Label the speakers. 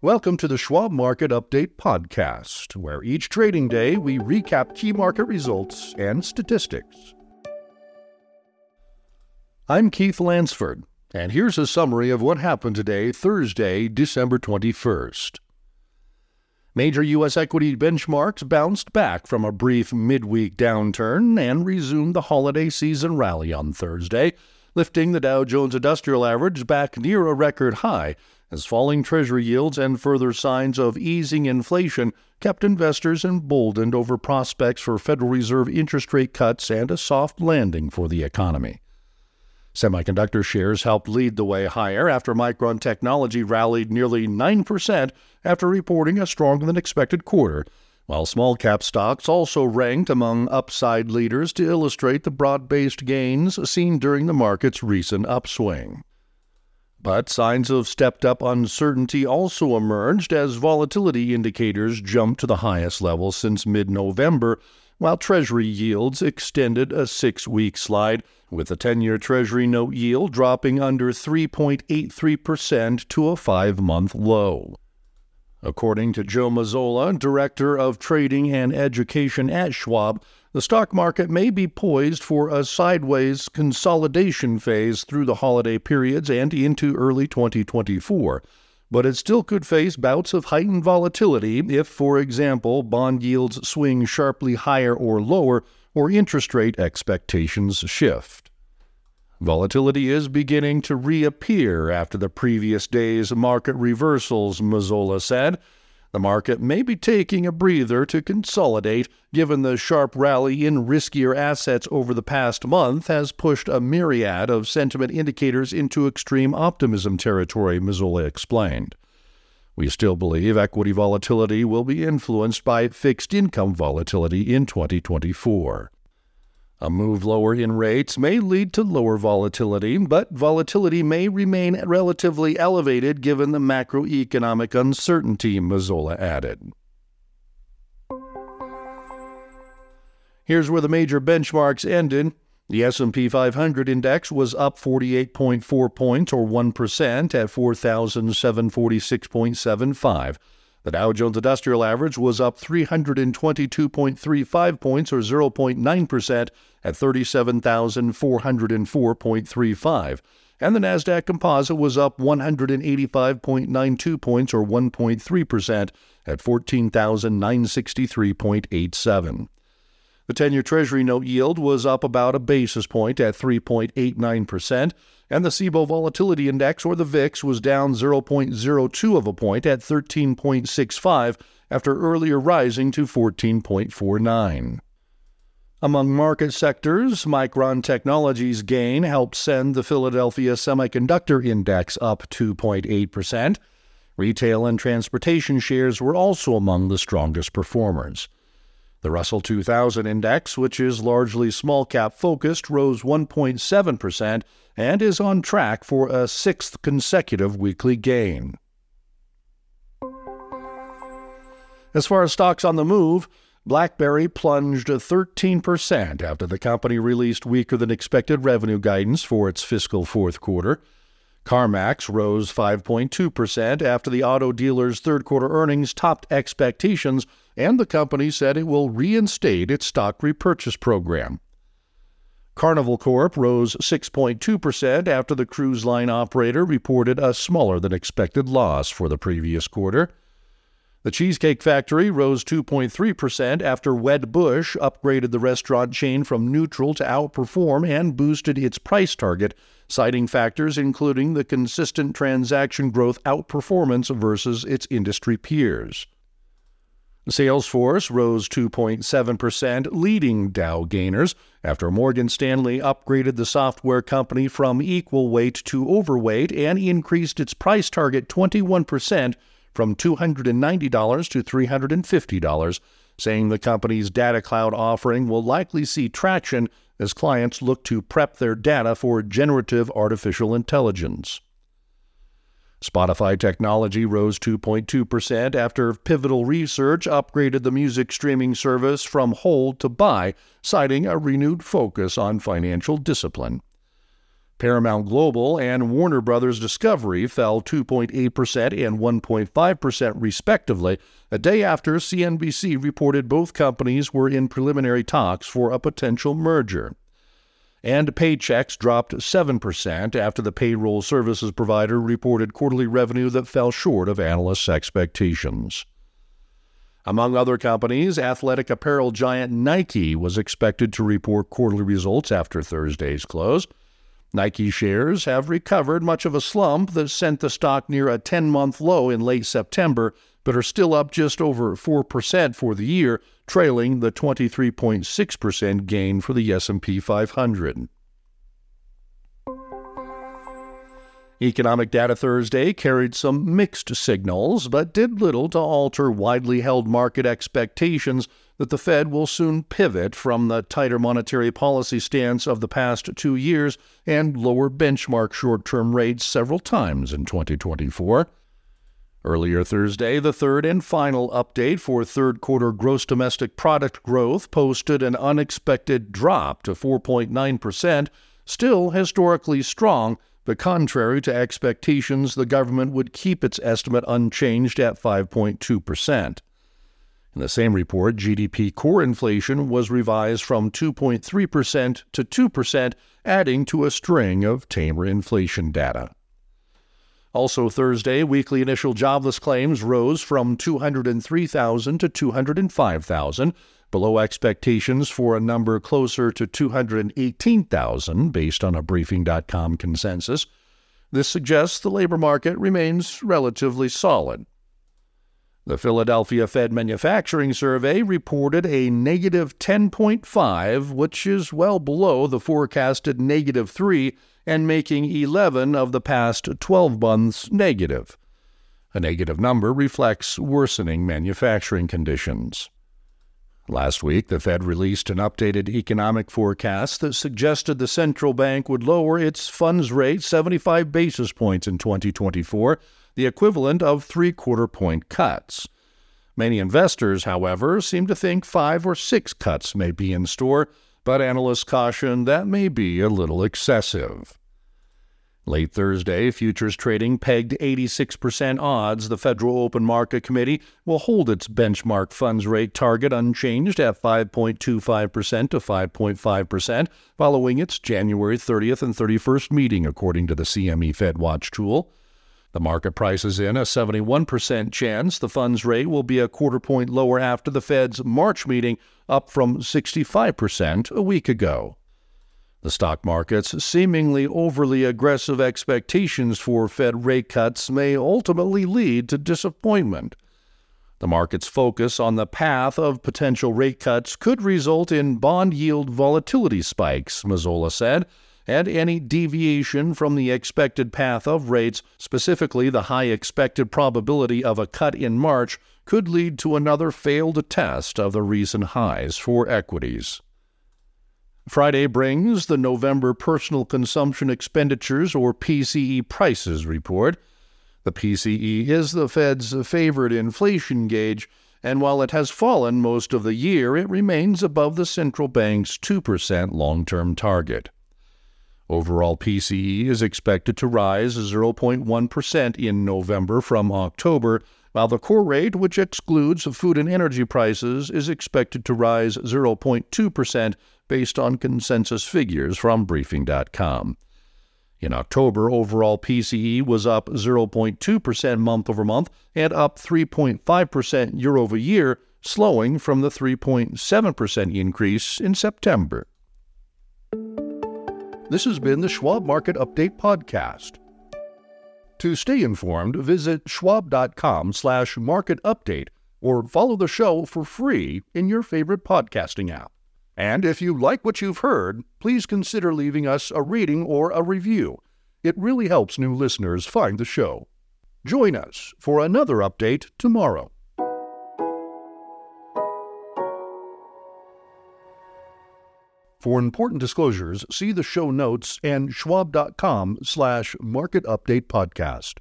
Speaker 1: Welcome to the Schwab Market Update Podcast, where each trading day we recap key market results and statistics. I'm Keith Lansford, and here's a summary of what happened today, Thursday, December 21st. Major U.S. equity benchmarks bounced back from a brief midweek downturn and resumed the holiday season rally on Thursday, lifting the Dow Jones Industrial Average back near a record high as falling Treasury yields and further signs of easing inflation kept investors emboldened over prospects for Federal Reserve interest rate cuts and a soft landing for the economy. Semiconductor shares helped lead the way higher after Micron Technology rallied nearly 9% after reporting a stronger than expected quarter, while small cap stocks also ranked among upside leaders to illustrate the broad based gains seen during the market's recent upswing. But signs of stepped up uncertainty also emerged as volatility indicators jumped to the highest level since mid November, while Treasury yields extended a six week slide, with the 10 year Treasury note yield dropping under 3.83% to a five month low. According to Joe Mazzola, Director of Trading and Education at Schwab, the stock market may be poised for a sideways consolidation phase through the holiday periods and into early 2024, but it still could face bouts of heightened volatility if, for example, bond yields swing sharply higher or lower or interest rate expectations shift. Volatility is beginning to reappear after the previous day's market reversals, Mazzola said. The market may be taking a breather to consolidate, given the sharp rally in riskier assets over the past month has pushed a myriad of sentiment indicators into extreme optimism territory, Mazzola explained. We still believe equity volatility will be influenced by fixed income volatility in 2024. A move lower in rates may lead to lower volatility, but volatility may remain relatively elevated given the macroeconomic uncertainty, Mazzola added. Here's where the major benchmarks ended. The S&P 500 index was up 48.4 points or 1% at 4746.75. The Dow Jones Industrial Average was up 322.35 points or 0.9% at 37,404.35. And the Nasdaq Composite was up 185.92 points or 1.3% at 14,963.87. The 10 year Treasury note yield was up about a basis point at 3.89%, and the CBOE Volatility Index, or the VIX, was down 0.02 of a point at 13.65 after earlier rising to 14.49. Among market sectors, Micron Technologies' gain helped send the Philadelphia Semiconductor Index up 2.8%. Retail and transportation shares were also among the strongest performers. The Russell 2000 index, which is largely small cap focused, rose 1.7% and is on track for a sixth consecutive weekly gain. As far as stocks on the move, BlackBerry plunged 13% after the company released weaker than expected revenue guidance for its fiscal fourth quarter. CarMax rose 5.2% after the auto dealer's third quarter earnings topped expectations, and the company said it will reinstate its stock repurchase program. Carnival Corp rose 6.2% after the cruise line operator reported a smaller than expected loss for the previous quarter. The Cheesecake Factory rose 2.3% after Wedbush upgraded the restaurant chain from neutral to outperform and boosted its price target, citing factors including the consistent transaction growth outperformance versus its industry peers. Salesforce rose 2.7%, leading Dow gainers after Morgan Stanley upgraded the software company from equal weight to overweight and increased its price target 21% from $290 to $350, saying the company's data cloud offering will likely see traction as clients look to prep their data for generative artificial intelligence. Spotify technology rose 2.2% after Pivotal Research upgraded the music streaming service from hold to buy, citing a renewed focus on financial discipline. Paramount Global and Warner Brothers Discovery fell 2.8% and 1.5% respectively, a day after CNBC reported both companies were in preliminary talks for a potential merger. And Paychex dropped 7% after the payroll services provider reported quarterly revenue that fell short of analysts' expectations. Among other companies, athletic apparel giant Nike was expected to report quarterly results after Thursday's close. Nike shares have recovered much of a slump that sent the stock near a 10-month low in late September, but are still up just over 4% for the year, trailing the 23.6% gain for the S&P 500. Economic data Thursday carried some mixed signals, but did little to alter widely held market expectations that the Fed will soon pivot from the tighter monetary policy stance of the past two years and lower benchmark short term rates several times in 2024. Earlier Thursday, the third and final update for third quarter gross domestic product growth posted an unexpected drop to 4.9%, still historically strong but contrary to expectations, the government would keep its estimate unchanged at 5.2%. In the same report, GDP core inflation was revised from 2.3% to 2%, adding to a string of tamer inflation data. Also Thursday, weekly initial jobless claims rose from 203,000 to 205,000, below expectations for a number closer to 218,000 based on a Briefing.com consensus. This suggests the labor market remains relatively solid. The Philadelphia Fed Manufacturing Survey reported a negative 10.5, which is well below the forecasted negative 3 and making 11 of the past 12 months negative. A negative number reflects worsening manufacturing conditions. Last week, the Fed released an updated economic forecast that suggested the central bank would lower its funds rate 75 basis points in 2024, the equivalent of three quarter point cuts. Many investors, however, seem to think five or six cuts may be in store, but analysts caution that may be a little excessive. Late Thursday, futures trading pegged 86% odds. The Federal Open Market Committee will hold its benchmark funds rate target unchanged at 5.25% to 5.5% following its January 30th and 31st meeting, according to the CME Fed Watch tool. The market prices in a 71% chance the funds rate will be a quarter point lower after the Fed's March meeting, up from 65% a week ago. The stock market's seemingly overly aggressive expectations for Fed rate cuts may ultimately lead to disappointment. The market's focus on the path of potential rate cuts could result in bond yield volatility spikes, Mazzola said, and any deviation from the expected path of rates, specifically the high expected probability of a cut in March, could lead to another failed test of the recent highs for equities. Friday brings the November Personal Consumption Expenditures, or PCE, prices report. The PCE is the Fed's favorite inflation gauge, and while it has fallen most of the year, it remains above the central bank's 2% long term target. Overall PCE is expected to rise 0.1% in November from October, while the core rate, which excludes food and energy prices, is expected to rise 0.2% based on consensus figures from Briefing.com. In October, overall PCE was up 0.2% month over month and up 3.5% year over year, slowing from the 3.7% increase in September. This has been the Schwab Market Update podcast. To stay informed, visit schwab.com/market update or follow the show for free in your favorite podcasting app. And if you like what you've heard, please consider leaving us a rating or a review. It really helps new listeners find the show. Join us for another update tomorrow. For important disclosures, see the show notes and schwab.com slash market update podcast.